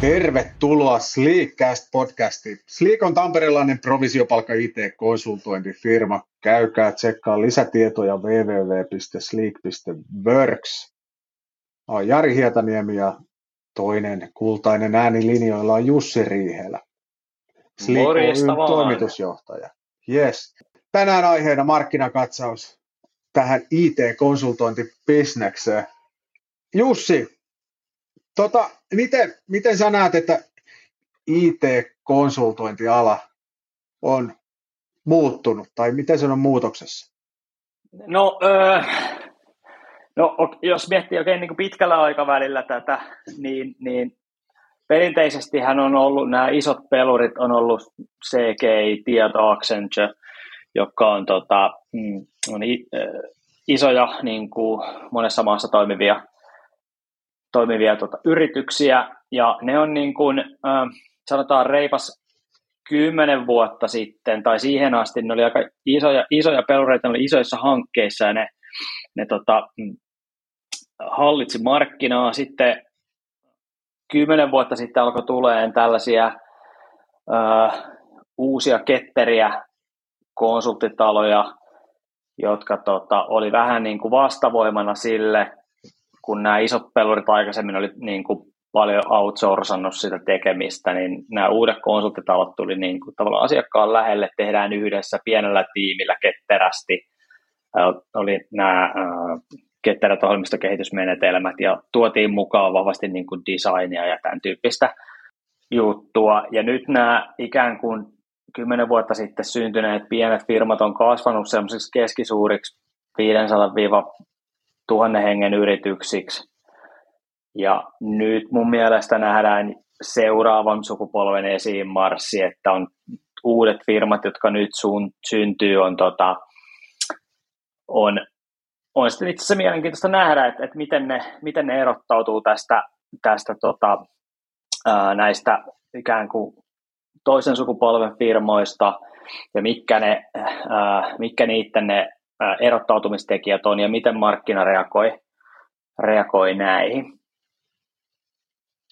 Tervetuloa Sleekcast-podcastiin. Sleek on tamperelainen provisiopalkka IT-konsultointifirma. Käykää tsekkaa lisätietoja www.sleek.works. Olen Jari Hietaniemi ja toinen kultainen ääni linjoilla on Jussi Riihelä. Sleek on toimitusjohtaja. Yes. Tänään aiheena markkinakatsaus tähän IT-konsultointibisnekseen. Jussi, Tota, miten, miten sä näet, että IT-konsultointiala on muuttunut, tai miten se on muutoksessa? No, öö, no jos miettii oikein niin kuin pitkällä aikavälillä tätä, niin, niin perinteisesti hän on ollut, nämä isot pelurit on ollut CGI, Tieto, Accenture, jotka on, tota, mm, on isoja niin kuin monessa maassa toimivia toimivia tuota, yrityksiä, ja ne on niin kuin, äh, sanotaan reipas kymmenen vuotta sitten, tai siihen asti ne oli aika isoja, isoja pelureita, ne oli isoissa hankkeissa, ja ne, ne tota, mm, hallitsi markkinaa. Sitten kymmenen vuotta sitten alkoi tulemaan tällaisia äh, uusia ketteriä konsulttitaloja, jotka tota, oli vähän niin kuin vastavoimana sille, kun nämä isot pelurit aikaisemmin oli niin kuin paljon outsourcannut sitä tekemistä, niin nämä uudet konsulttitalot tuli niin kuin tavallaan asiakkaan lähelle, tehdään yhdessä pienellä tiimillä ketterästi. Oli nämä ketterät ohjelmistokehitysmenetelmät ja tuotiin mukaan vahvasti niin kuin designia ja tämän tyyppistä juttua. Ja nyt nämä ikään kuin kymmenen vuotta sitten syntyneet pienet firmat on kasvanut semmoisiksi keskisuuriksi 500 tuhannen hengen yrityksiksi. Ja nyt mun mielestä nähdään seuraavan sukupolven esiin marssi, että on uudet firmat, jotka nyt sun, syntyy, on, tota, on, on sitten itse asiassa mielenkiintoista nähdä, että, että miten, ne, miten ne erottautuu tästä, tästä tota, ää, näistä ikään kuin toisen sukupolven firmoista ja mitkä, ne, ää, mitkä niiden ne erottautumistekijät on ja miten markkina reagoi, reagoi näihin.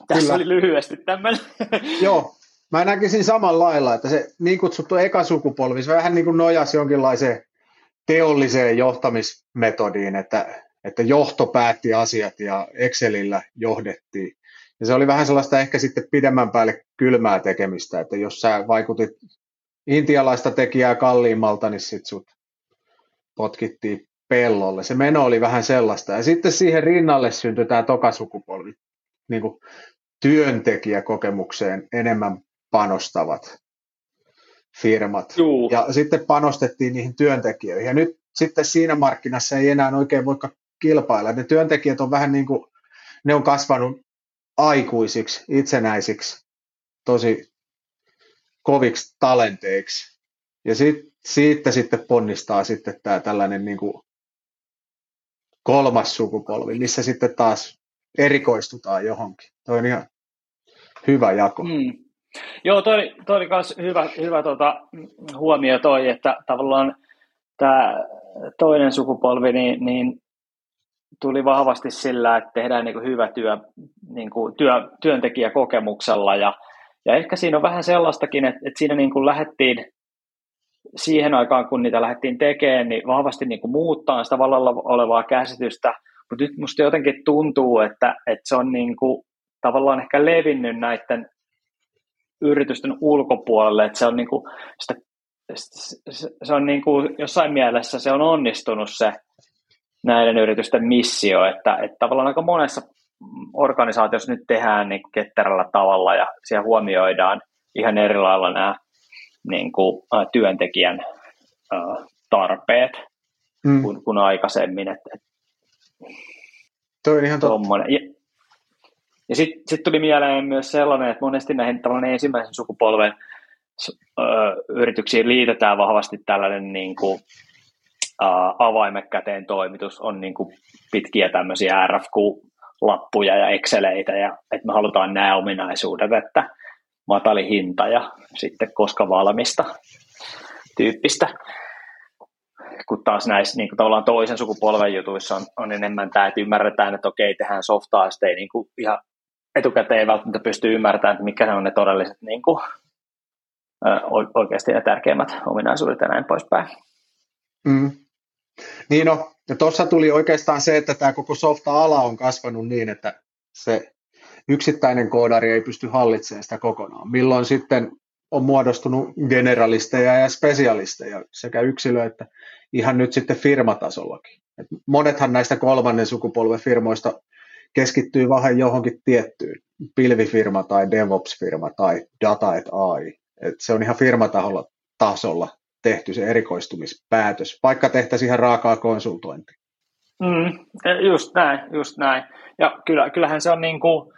Tässä Kyllä. oli lyhyesti tämmöinen. Joo, mä näkisin samalla lailla, että se niin kutsuttu ekasukupolvi, se vähän niin kuin nojasi jonkinlaiseen teolliseen johtamismetodiin, että, että johto päätti asiat ja Excelillä johdettiin. Ja se oli vähän sellaista ehkä sitten pidemmän päälle kylmää tekemistä, että jos sä vaikutit intialaista tekijää kalliimmalta, niin sit sut potkittiin pellolle. Se meno oli vähän sellaista. Ja sitten siihen rinnalle syntyi tämä tokasukupolvi, niin kuin työntekijäkokemukseen enemmän panostavat firmat. Juu. Ja sitten panostettiin niihin työntekijöihin. Ja nyt sitten siinä markkinassa ei enää oikein voi kilpailla. Ne työntekijät on vähän niin kuin, ne on kasvanut aikuisiksi, itsenäisiksi, tosi koviksi talenteiksi. Ja sit, siitä sitten ponnistaa sitten tämä tällainen niin kuin kolmas sukupolvi, missä sitten taas erikoistutaan johonkin. Toi on ihan hyvä jako. Mm. Joo, toi, toi oli myös hyvä, hyvä tuota, huomio toi, että tavallaan tämä toinen sukupolvi niin, niin tuli vahvasti sillä, että tehdään niin kuin hyvä työ, niin kuin työ työntekijäkokemuksella ja, ja ehkä siinä on vähän sellaistakin, että, että siinä niin kuin lähdettiin siihen aikaan, kun niitä lähdettiin tekemään, niin vahvasti niin kuin muuttaa sitä vallalla olevaa käsitystä, mutta nyt musta jotenkin tuntuu, että, että se on niin kuin, tavallaan ehkä levinnyt näiden yritysten ulkopuolelle, että se on, niin kuin, sitä, se on niin kuin, jossain mielessä se on onnistunut se näiden yritysten missio, että, että tavallaan aika monessa organisaatiossa nyt tehdään niin ketterällä tavalla ja siellä huomioidaan ihan eri lailla nämä niin kuin, ä, työntekijän ä, tarpeet mm. kuin, kuin aikaisemmin. Et, et, Toi on ihan totta. Ja, ja sitten sit tuli mieleen myös sellainen, että monesti näihin tällainen ensimmäisen sukupolven ö, yrityksiin liitetään vahvasti tällainen niin kuin, ä, avaimet käteen toimitus, on niin kuin pitkiä tämmöisiä RFQ-lappuja ja Exceleitä, ja että me halutaan nämä ominaisuudet, että matali hinta ja sitten koska valmista tyyppistä. Kun taas näissä niin kuin tavallaan toisen sukupolven jutuissa on, on enemmän tämä, että ymmärretään, että okei, tehdään softaa, sitten ei niin kuin ihan etukäteen välttämättä pysty ymmärtämään, että mitkä on ne todelliset niin kuin, oikeasti ne tärkeimmät ominaisuudet ja näin poispäin. Mm. Niin no, ja tuossa tuli oikeastaan se, että tämä koko softa-ala on kasvanut niin, että se yksittäinen koodari ei pysty hallitsemaan sitä kokonaan. Milloin sitten on muodostunut generalisteja ja spesialisteja sekä yksilö että ihan nyt sitten firmatasollakin. Et monethan näistä kolmannen sukupolven firmoista keskittyy vähän johonkin tiettyyn, pilvifirma tai DevOps-firma tai data et AI. Et se on ihan firmatasolla tasolla tehty se erikoistumispäätös, vaikka tehtäisiin ihan raakaa konsultointia. Mm, just näin, just näin. Ja kyllä, kyllähän se on niin kuin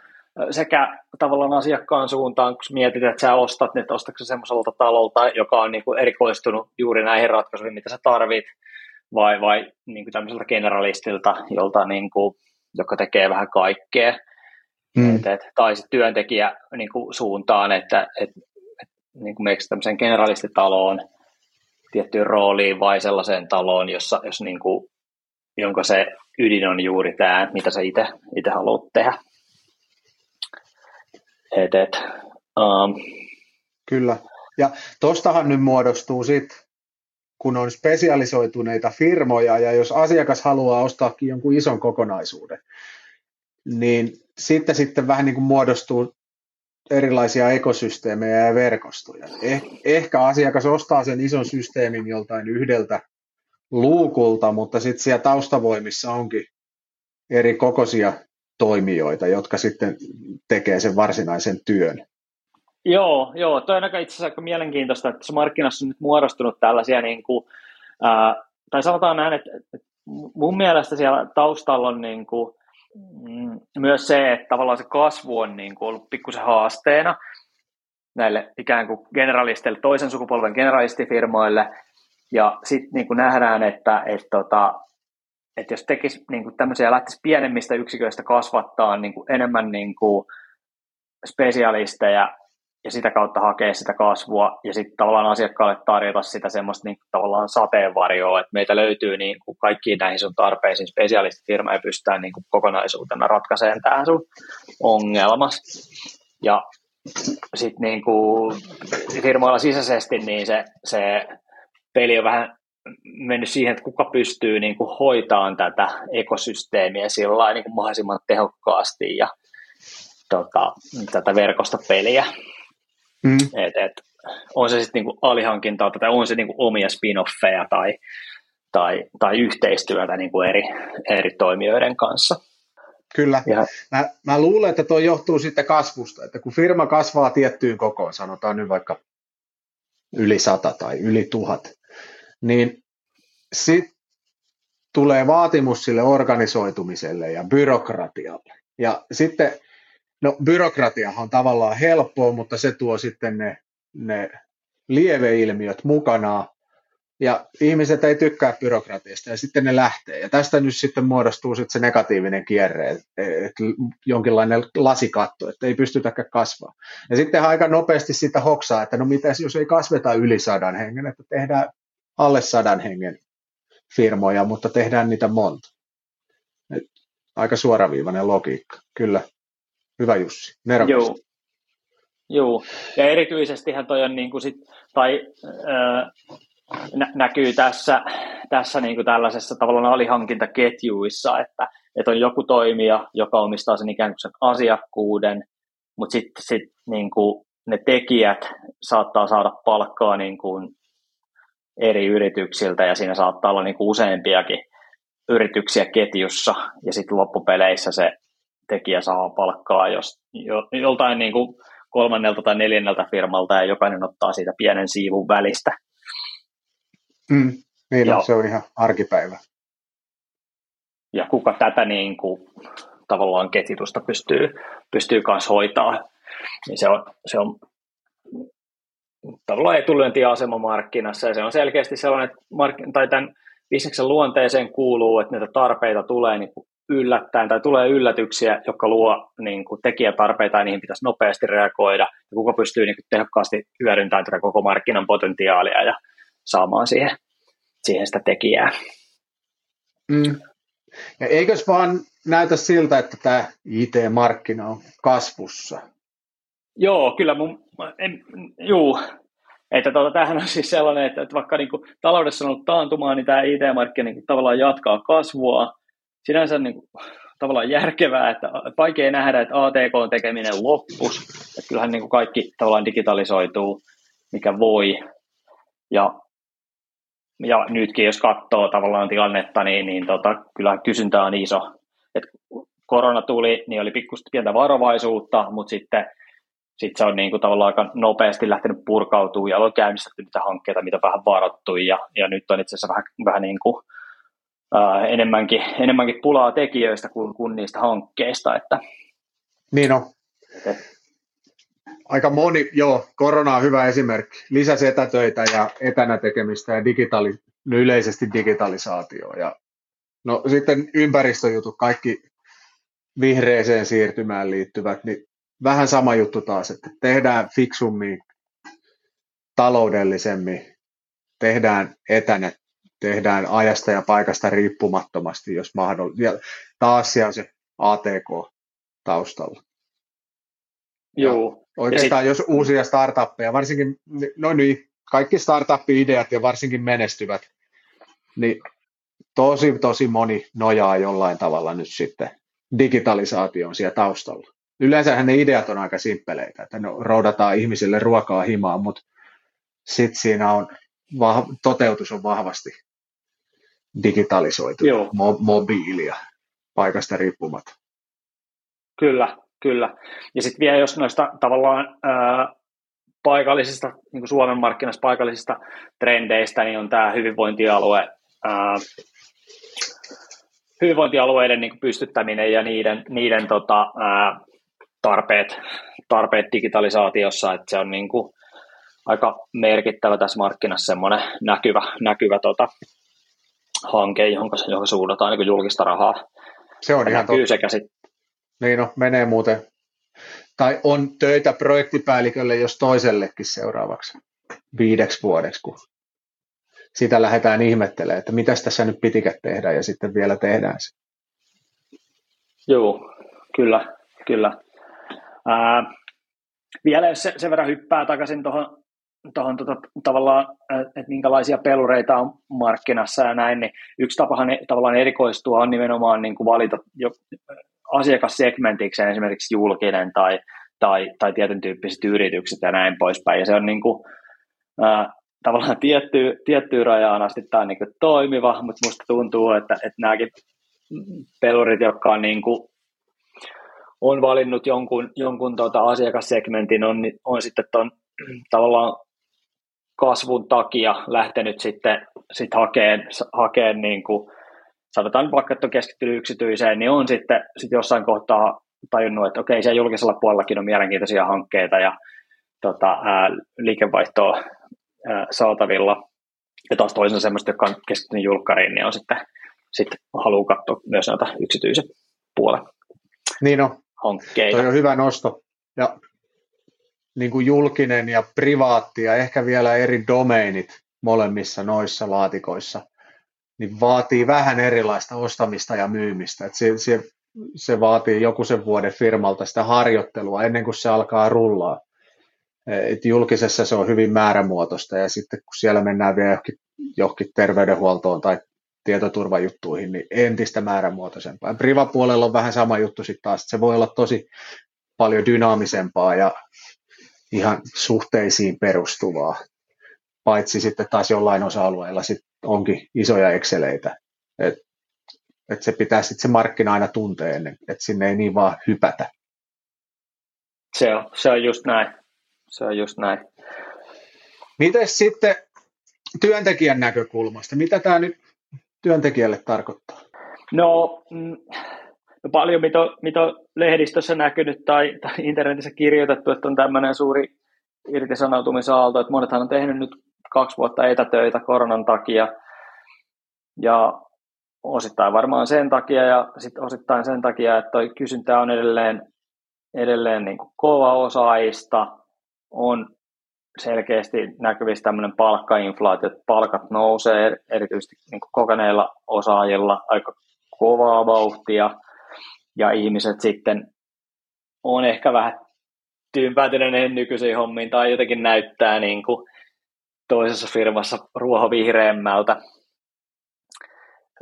sekä tavallaan asiakkaan suuntaan, kun mietit, että sä ostat, niin ostatko semmoiselta talolta, joka on niin kuin erikoistunut juuri näihin ratkaisuihin, mitä sä tarvit, vai, vai niin kuin tämmöiseltä generalistilta, jolta niin kuin, joka tekee vähän kaikkea. Mm. Et, et, tai sitten työntekijä niin kuin suuntaan, että et, et, niin kuin tämmöiseen generalistitaloon tiettyyn rooliin vai sellaiseen taloon, jossa, jos niin kuin, jonka se ydin on juuri tämä, mitä sä itse haluat tehdä. Et, et, um. Kyllä. Ja tostahan nyt muodostuu sitten, kun on spesialisoituneita firmoja ja jos asiakas haluaa ostaakin jonkun ison kokonaisuuden, niin sitten sitten vähän niin kuin muodostuu erilaisia ekosysteemejä ja verkostoja. Eh, ehkä asiakas ostaa sen ison systeemin joltain yhdeltä luukulta, mutta sitten siellä taustavoimissa onkin eri kokoisia toimijoita, jotka sitten tekee sen varsinaisen työn. Joo, joo. Toi on aika itse asiassa aika mielenkiintoista, että tässä markkinassa on nyt muodostunut tällaisia, niin kuin, ää, tai sanotaan näin, että, että mun mielestä siellä taustalla on niin kuin, mm, myös se, että tavallaan se kasvu on niin kuin ollut pikkusen haasteena näille ikään kuin generalisteille, toisen sukupolven generalistifirmoille, ja sitten niin nähdään, että, että, tota, että jos tekisi niin kuin tämmöisiä lähtisi pienemmistä yksiköistä kasvattaa niin kuin enemmän niin kuin spesialisteja ja sitä kautta hakea sitä kasvua ja sitten tavallaan asiakkaalle tarjota sitä semmoista niin kuin, tavallaan sateenvarjoa, että meitä löytyy niin kuin kaikkiin näihin sun tarpeisiin spesialistifirma ja pystytään niin kuin kokonaisuutena ratkaisemaan tähän sun ongelmas. Ja sitten niin firmoilla sisäisesti niin se, se peli on vähän mennyt siihen, että kuka pystyy niin kuin hoitamaan tätä ekosysteemiä sillä niin kuin mahdollisimman tehokkaasti ja tota, tätä verkostopeliä. Mm. Et, et, on se sitten niin alihankintaa tai on se niin kuin omia spin-offeja tai, tai, tai yhteistyötä niin kuin eri, eri toimijoiden kanssa. Kyllä. Ja. Mä, mä luulen, että tuo johtuu sitten kasvusta, että kun firma kasvaa tiettyyn kokoon, sanotaan nyt vaikka yli sata tai yli tuhat, niin sitten tulee vaatimus sille organisoitumiselle ja byrokratialle. Ja sitten, no byrokratiahan on tavallaan helppoa, mutta se tuo sitten ne, ne lieveilmiöt mukanaan, ja ihmiset ei tykkää byrokratiasta ja sitten ne lähtee. Ja tästä nyt sitten muodostuu sitten se negatiivinen kierre, että jonkinlainen lasikatto, että ei pystytäkään kasvaa. Ja sitten aika nopeasti sitä hoksaa, että no mitäs jos ei kasveta yli sadan hengen, että tehdään alle sadan hengen firmoja, mutta tehdään niitä monta. Et aika suoraviivainen logiikka, kyllä. Hyvä Jussi, Joo. Joo, ja erityisestihän toi on niin kuin sit, tai äh, nä- näkyy tässä, tässä niin kuin tällaisessa tavallaan alihankintaketjuissa, että, että on joku toimija, joka omistaa sen ikään kuin sen asiakkuuden, mutta sitten sit, niin kuin ne tekijät saattaa saada palkkaa niin kuin eri yrityksiltä ja siinä saattaa olla niin kuin useampiakin yrityksiä ketjussa ja sitten loppupeleissä se tekijä saa palkkaa jos, joltain niin kuin kolmannelta tai neljänneltä firmalta ja jokainen ottaa siitä pienen siivun välistä. Mm, niin ja, se on ihan arkipäivä. Ja kuka tätä niin kuin, tavallaan ketjutusta pystyy, pystyy kanssa hoitaa, niin se on, se on tavallaan etulyöntiasema markkinassa ja se on selkeästi sellainen, että mark- tai tämän bisneksen luonteeseen kuuluu, että näitä tarpeita tulee niin kuin yllättäen tai tulee yllätyksiä, jotka luo niin kuin tekijätarpeita ja niihin pitäisi nopeasti reagoida ja kuka pystyy niin kuin tehokkaasti hyödyntämään tätä koko markkinan potentiaalia ja saamaan siihen, siihen sitä tekijää. Mm. Ja eikös vaan näytä siltä, että tämä IT-markkina on kasvussa. Joo, kyllä mun, en, juu, että tuota, tämähän on siis sellainen, että, että vaikka niin kuin, taloudessa on ollut taantumaa, niin tämä IT-markkina niin tavallaan jatkaa kasvua. Sinänsä niin kuin, tavallaan järkevää, että vaikea nähdä, että ATK on tekeminen loppus. Että kyllähän niin kuin kaikki tavallaan digitalisoituu, mikä voi. Ja, ja nytkin, jos katsoo tavallaan tilannetta, niin, niin tota, kyllä kysyntä on iso. Et korona tuli, niin oli pikkusti pientä varovaisuutta, mutta sitten sit se on niin kuin tavallaan aika nopeasti lähtenyt purkautumaan ja on käynnistetty niitä hankkeita, mitä vähän varattu ja, ja nyt on itse asiassa vähän, vähän niin kuin ää, enemmänkin, enemmänkin pulaa tekijöistä kuin, kuin niistä hankkeista. Että, niin on. Et, Aika moni, joo, korona on hyvä esimerkki. Lisäsi etätöitä ja etänä tekemistä ja digitaali, no yleisesti digitalisaatio. Ja, no sitten ympäristöjutut, kaikki vihreeseen siirtymään liittyvät, niin vähän sama juttu taas, että tehdään fiksummin, taloudellisemmin, tehdään etänä tehdään ajasta ja paikasta riippumattomasti, jos mahdollista. Taas siellä on se ATK taustalla. Joo. oikeastaan sit... jos uusia startuppeja, varsinkin, no niin, kaikki startup-ideat ja varsinkin menestyvät, niin tosi, tosi moni nojaa jollain tavalla nyt sitten digitalisaatioon siellä taustalla. Yleensähän ne ideat on aika simppeleitä, että no, roudataan ihmisille ruokaa himaan, mutta sitten siinä on, toteutus on vahvasti digitalisoitu mo- mobiilia paikasta riippumatta. Kyllä, kyllä. Ja sitten vielä jos noista tavallaan ää, paikallisista, niin kuin Suomen markkinassa paikallisista trendeistä, niin on tämä hyvinvointialue, ää, hyvinvointialueiden niin pystyttäminen ja niiden, niiden tota, ää, tarpeet, tarpeet digitalisaatiossa, että se on niin kuin aika merkittävä tässä markkinassa semmoinen näkyvä, näkyvä tota, hanke, johon, johon suunnataan niin julkista rahaa. Se on ihan totta. Sekä sit... Niin no, menee muuten. Tai on töitä projektipäällikölle, jos toisellekin seuraavaksi viideksi vuodeksi, kun sitä lähdetään ihmettelemään, että mitä tässä nyt pitikät tehdä ja sitten vielä tehdään se. Joo, kyllä, kyllä. Ää, vielä jos sen verran hyppää takaisin tuohon tuohon tota, tavallaan, että minkälaisia pelureita on markkinassa ja näin, niin yksi tapahan tavallaan erikoistua on nimenomaan niin kuin valita jo asiakassegmentikseen esimerkiksi julkinen tai, tai, tai tietyn tyyppiset yritykset ja näin poispäin. Ja se on niin kuin, ää, tavallaan tietty, tiettyyn rajaan asti tämä on niin kuin toimiva, mutta musta tuntuu, että, että nämäkin pelurit, jotka on niin kuin on valinnut jonkun, jonkun tota asiakassegmentin, on, on sitten ton, tavallaan kasvun takia lähtenyt sitten sit hakeen, hakeen niin kuin, sanotaan vaikka, että on keskittynyt yksityiseen, niin on sitten sit jossain kohtaa tajunnut, että okei, siellä julkisella puolellakin on mielenkiintoisia hankkeita ja tota, ää, liikevaihtoa ää, saatavilla. Ja taas toisaalta semmoista, joka on keskittynyt julkkariin, niin on sitten, sitten haluaa katsoa myös näitä yksityisen puolen niin on. Hankkeita. Toi on hyvä nosto. Ja niin kuin julkinen ja privaatti ja ehkä vielä eri domeinit molemmissa noissa laatikoissa, niin vaatii vähän erilaista ostamista ja myymistä. Et se, se, se vaatii joku sen vuoden firmalta sitä harjoittelua ennen kuin se alkaa rullaa. Et julkisessa se on hyvin määrämuotoista ja sitten kun siellä mennään vielä johonkin, johonkin terveydenhuoltoon tai tietoturvajuttuihin, niin entistä määrämuotoisempaa. Priva-puolella on vähän sama juttu sitten taas, että se voi olla tosi paljon dynaamisempaa ja ihan suhteisiin perustuvaa, paitsi sitten taas jollain osa-alueella sit onkin isoja exceleitä, että et se pitää sitten se markkina aina tuntea ennen, että sinne ei niin vaan hypätä. Se on, se on just näin. Se on just näin. Miten sitten työntekijän näkökulmasta, mitä tämä nyt työntekijälle tarkoittaa? No, mm, no paljon, mitä mitä lehdistössä näkynyt tai, tai internetissä kirjoitettu, että on tämmöinen suuri irtisanoutumisaalto, että monethan on tehnyt nyt kaksi vuotta etätöitä koronan takia, ja osittain varmaan sen takia, ja sitten osittain sen takia, että kysyntä on edelleen, edelleen niin kova osaajista, on selkeästi näkyvissä tämmöinen palkkainflaatio, että palkat nousee erityisesti niin kokeneilla osaajilla aika kovaa vauhtia, ja ihmiset sitten on ehkä vähän tyympäätyneen nykyisiin hommiin tai jotenkin näyttää niin kuin toisessa firmassa ruohovihreämmältä,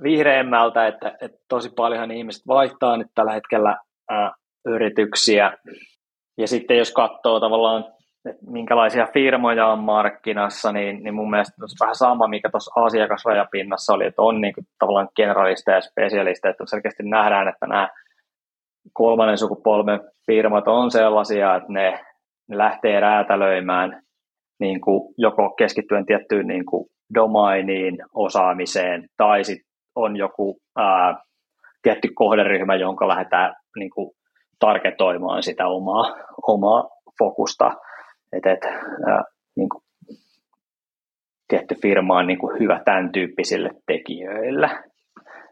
vihreämmältä, että, että tosi paljonhan ihmiset vaihtaa nyt tällä hetkellä ää, yrityksiä. Ja sitten jos katsoo tavallaan, että minkälaisia firmoja on markkinassa, niin, niin mun mielestä on vähän sama, mikä tuossa asiakasrajapinnassa oli, että on niin kuin, tavallaan generalisteja ja spesialisteja, että selkeästi nähdään, että nämä kolmannen sukupolven firmat on sellaisia, että ne, ne lähtee räätälöimään niin kuin joko keskittyen tiettyyn niin kuin domainiin, osaamiseen, tai sitten on joku ää, tietty kohderyhmä, jonka lähdetään niin kuin targetoimaan sitä omaa, omaa fokusta. Et, et, ää, niin kuin, tietty firma on niin kuin hyvä tämän tyyppisille tekijöille.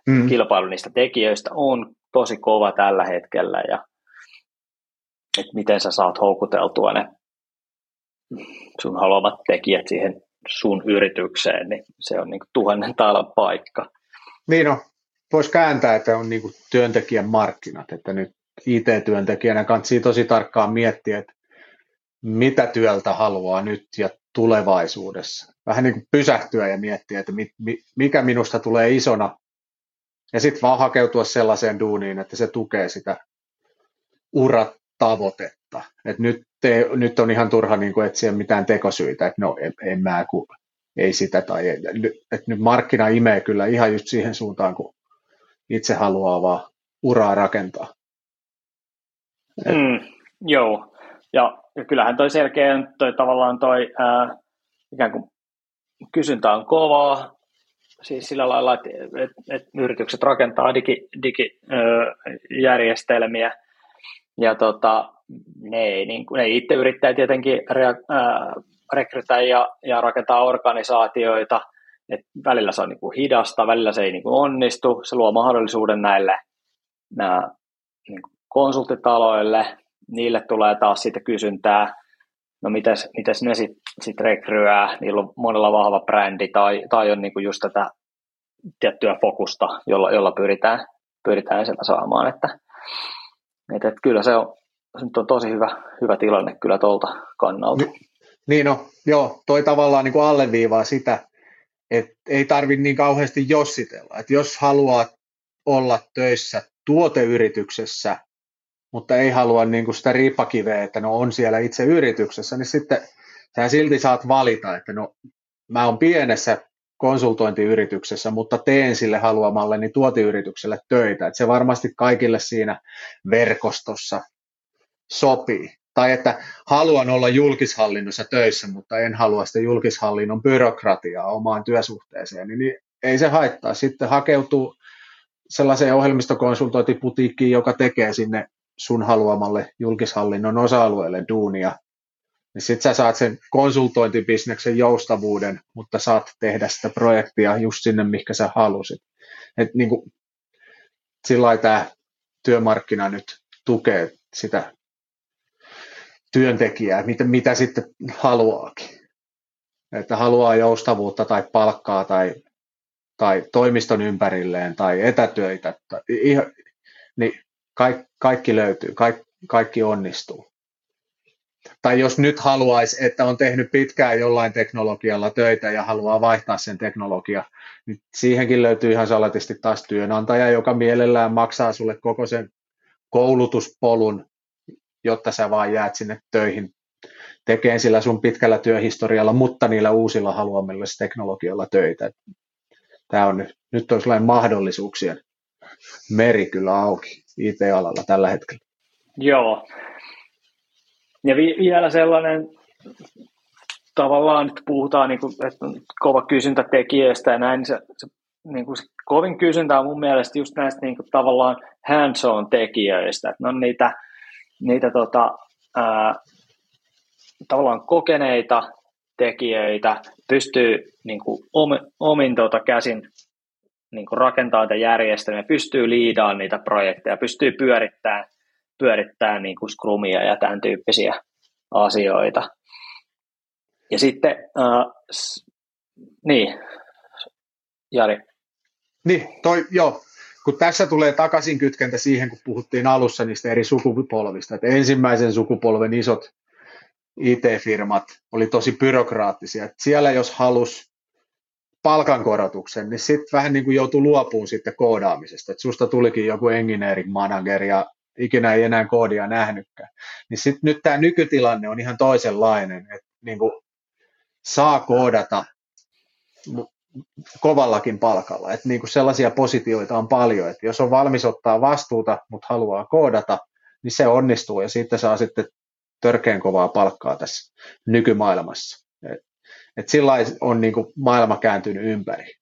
Mm. Kilpailu niistä tekijöistä on tosi kova tällä hetkellä ja että miten sä saat houkuteltua ne sun haluamat tekijät siihen sun yritykseen, niin se on niin kuin tuhannen taalan paikka. Niin on. Voisi kääntää, että on niin kuin työntekijän markkinat, että nyt IT-työntekijänä kannattaa tosi tarkkaan miettiä, että mitä työltä haluaa nyt ja tulevaisuudessa. Vähän niin kuin pysähtyä ja miettiä, että mikä minusta tulee isona ja sitten vaan hakeutua sellaiseen duuniin, että se tukee sitä uratavoitetta. Et nyt, te, nyt on ihan turha niin kuin etsiä mitään tekosyitä, että no en, en mä kun ei sitä tai. Et nyt markkina imee kyllä ihan just siihen suuntaan, kun itse haluaa vaan uraa rakentaa. Mm, joo, ja, ja kyllähän toi selkeä toi tavallaan toi ää, ikään kuin kysyntä on kovaa, siis sillä lailla, että, että, että yritykset rakentaa digi, ja tota, ne, ei, niin kuin, ne itse yrittää tietenkin rea, ää, rekrytä ja, ja rakentaa organisaatioita, et välillä se on niin kuin hidasta, välillä se ei niin kuin onnistu, se luo mahdollisuuden näille nää, niin kuin konsulttitaloille, niille tulee taas siitä kysyntää, no mitäs, mitäs ne sitten sit rekryää, niillä on monella vahva brändi tai, tai on niinku just tätä tiettyä fokusta, jolla, jolla pyritään, pyritään sieltä saamaan, että, että, että kyllä se on, se nyt on tosi hyvä, hyvä tilanne kyllä tuolta kannalta. Ni, niin no, joo, toi tavallaan niin kuin alleviivaa sitä, että ei tarvitse niin kauheasti jossitella, että jos haluaa olla töissä tuoteyrityksessä, mutta ei halua niin kuin sitä riippakiveä, että no on siellä itse yrityksessä, niin sitten sä silti saat valita, että no mä oon pienessä konsultointiyrityksessä, mutta teen sille haluamalleni tuotiyritykselle töitä. Että se varmasti kaikille siinä verkostossa sopii. Tai että haluan olla julkishallinnossa töissä, mutta en halua sitä julkishallinnon byrokratiaa omaan työsuhteeseen, niin ei se haittaa. Sitten hakeutuu sellaiseen ohjelmistokonsultointiputiikkiin, joka tekee sinne sun haluamalle julkishallinnon osa-alueelle duunia, niin sitten sä saat sen konsultointibisneksen joustavuuden, mutta saat tehdä sitä projektia just sinne, mikä sä halusit. Et niin kuin, sillä tämä työmarkkina nyt tukee sitä työntekijää, mitä, mitä sitten haluaakin. Että haluaa joustavuutta tai palkkaa tai, tai toimiston ympärilleen tai etätöitä, tai, niin kaikki, kaikki löytyy, kaikki, kaikki onnistuu. Tai jos nyt haluaisi, että on tehnyt pitkään jollain teknologialla töitä ja haluaa vaihtaa sen teknologia, niin siihenkin löytyy ihan salatisti taas työnantaja, joka mielellään maksaa sulle koko sen koulutuspolun, jotta sä vaan jäät sinne töihin tekemään sillä sun pitkällä työhistorialla, mutta niillä uusilla haluamilla teknologioilla töitä. Tämä on nyt, nyt on sellainen mahdollisuuksien meri kyllä auki. IT-alalla tällä hetkellä. Joo. Ja vi- vielä sellainen, tavallaan nyt puhutaan, niin kuin, että on kova kysyntä tekijöistä ja näin, niin se, se, niin kuin se kovin kysyntä on mun mielestä just näistä niin kuin, tavallaan hands-on tekijöistä, että ne on niitä, niitä tota, ää, tavallaan kokeneita tekijöitä, pystyy niin kuin, omin, omin tota, käsin niin kuin rakentaa niitä järjestelmiä, pystyy liidaamaan niitä projekteja, pystyy pyörittämään, pyörittämään niin kuin Scrumia ja tämän tyyppisiä asioita. Ja sitten, äh, s- niin, Jari. Niin, toi, joo, kun tässä tulee takaisin kytkentä siihen, kun puhuttiin alussa niistä eri sukupolvista, että ensimmäisen sukupolven isot IT-firmat oli tosi byrokraattisia. Että siellä jos halus palkankorotuksen, niin sitten vähän niin kuin joutui luopuun sitten koodaamisesta. Että susta tulikin joku engineering manager ja ikinä ei enää koodia nähnytkään. Niin sitten nyt tämä nykytilanne on ihan toisenlainen, että niin kuin saa koodata kovallakin palkalla. Että niin kuin sellaisia positioita on paljon, että jos on valmis ottaa vastuuta, mutta haluaa koodata, niin se onnistuu ja siitä saa sitten törkeän kovaa palkkaa tässä nykymaailmassa. Et, et sillä on niin kuin maailma kääntynyt ympäri.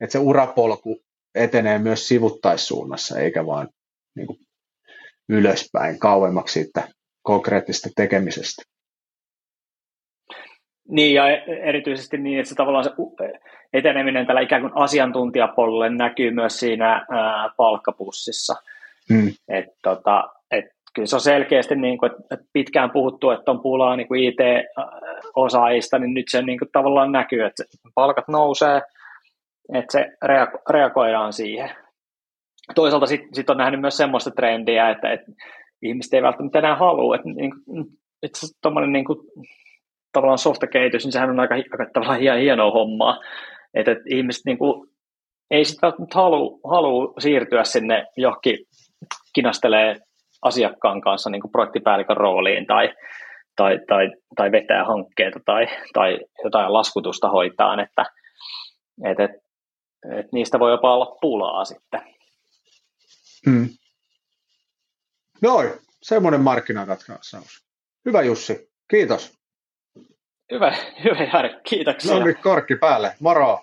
Et se urapolku etenee myös sivuttaissuunnassa, eikä vaan niin kuin ylöspäin, kauemmaksi siitä konkreettisesta tekemisestä. Niin, ja erityisesti niin, että se tavallaan se eteneminen tällä ikään kuin asiantuntijapuolelle näkyy myös siinä ää, palkkapussissa. Hmm. Et, tota, kyllä se on selkeästi, niin kuin, että pitkään puhuttu, että on pulaa niin kuin IT-osaajista, niin nyt se niin kuin, tavallaan näkyy, että palkat nousee, että se reago- reagoidaan siihen. Toisaalta sitten sit on nähnyt myös semmoista trendiä, että, että ihmiset ei välttämättä enää halua, että, niin kuin, että tuommoinen niin kuin, tavallaan softakehitys, niin sehän on aika, aika tavallaan hienoa hommaa, että, että ihmiset niin kuin, ei sitten välttämättä halua, halua siirtyä sinne johonkin kinastelee asiakkaan kanssa niin kuin projektipäällikön rooliin tai, tai, tai, tai vetää hankkeita tai, tai jotain laskutusta hoitaa, että, että, että, että niistä voi jopa olla pulaa sitten. Hmm. Noin, semmoinen markkinakatkaus. Hyvä Jussi, kiitos. Hyvä, hyvä Jari, kiitoksia. No niin, korkki päälle, moro.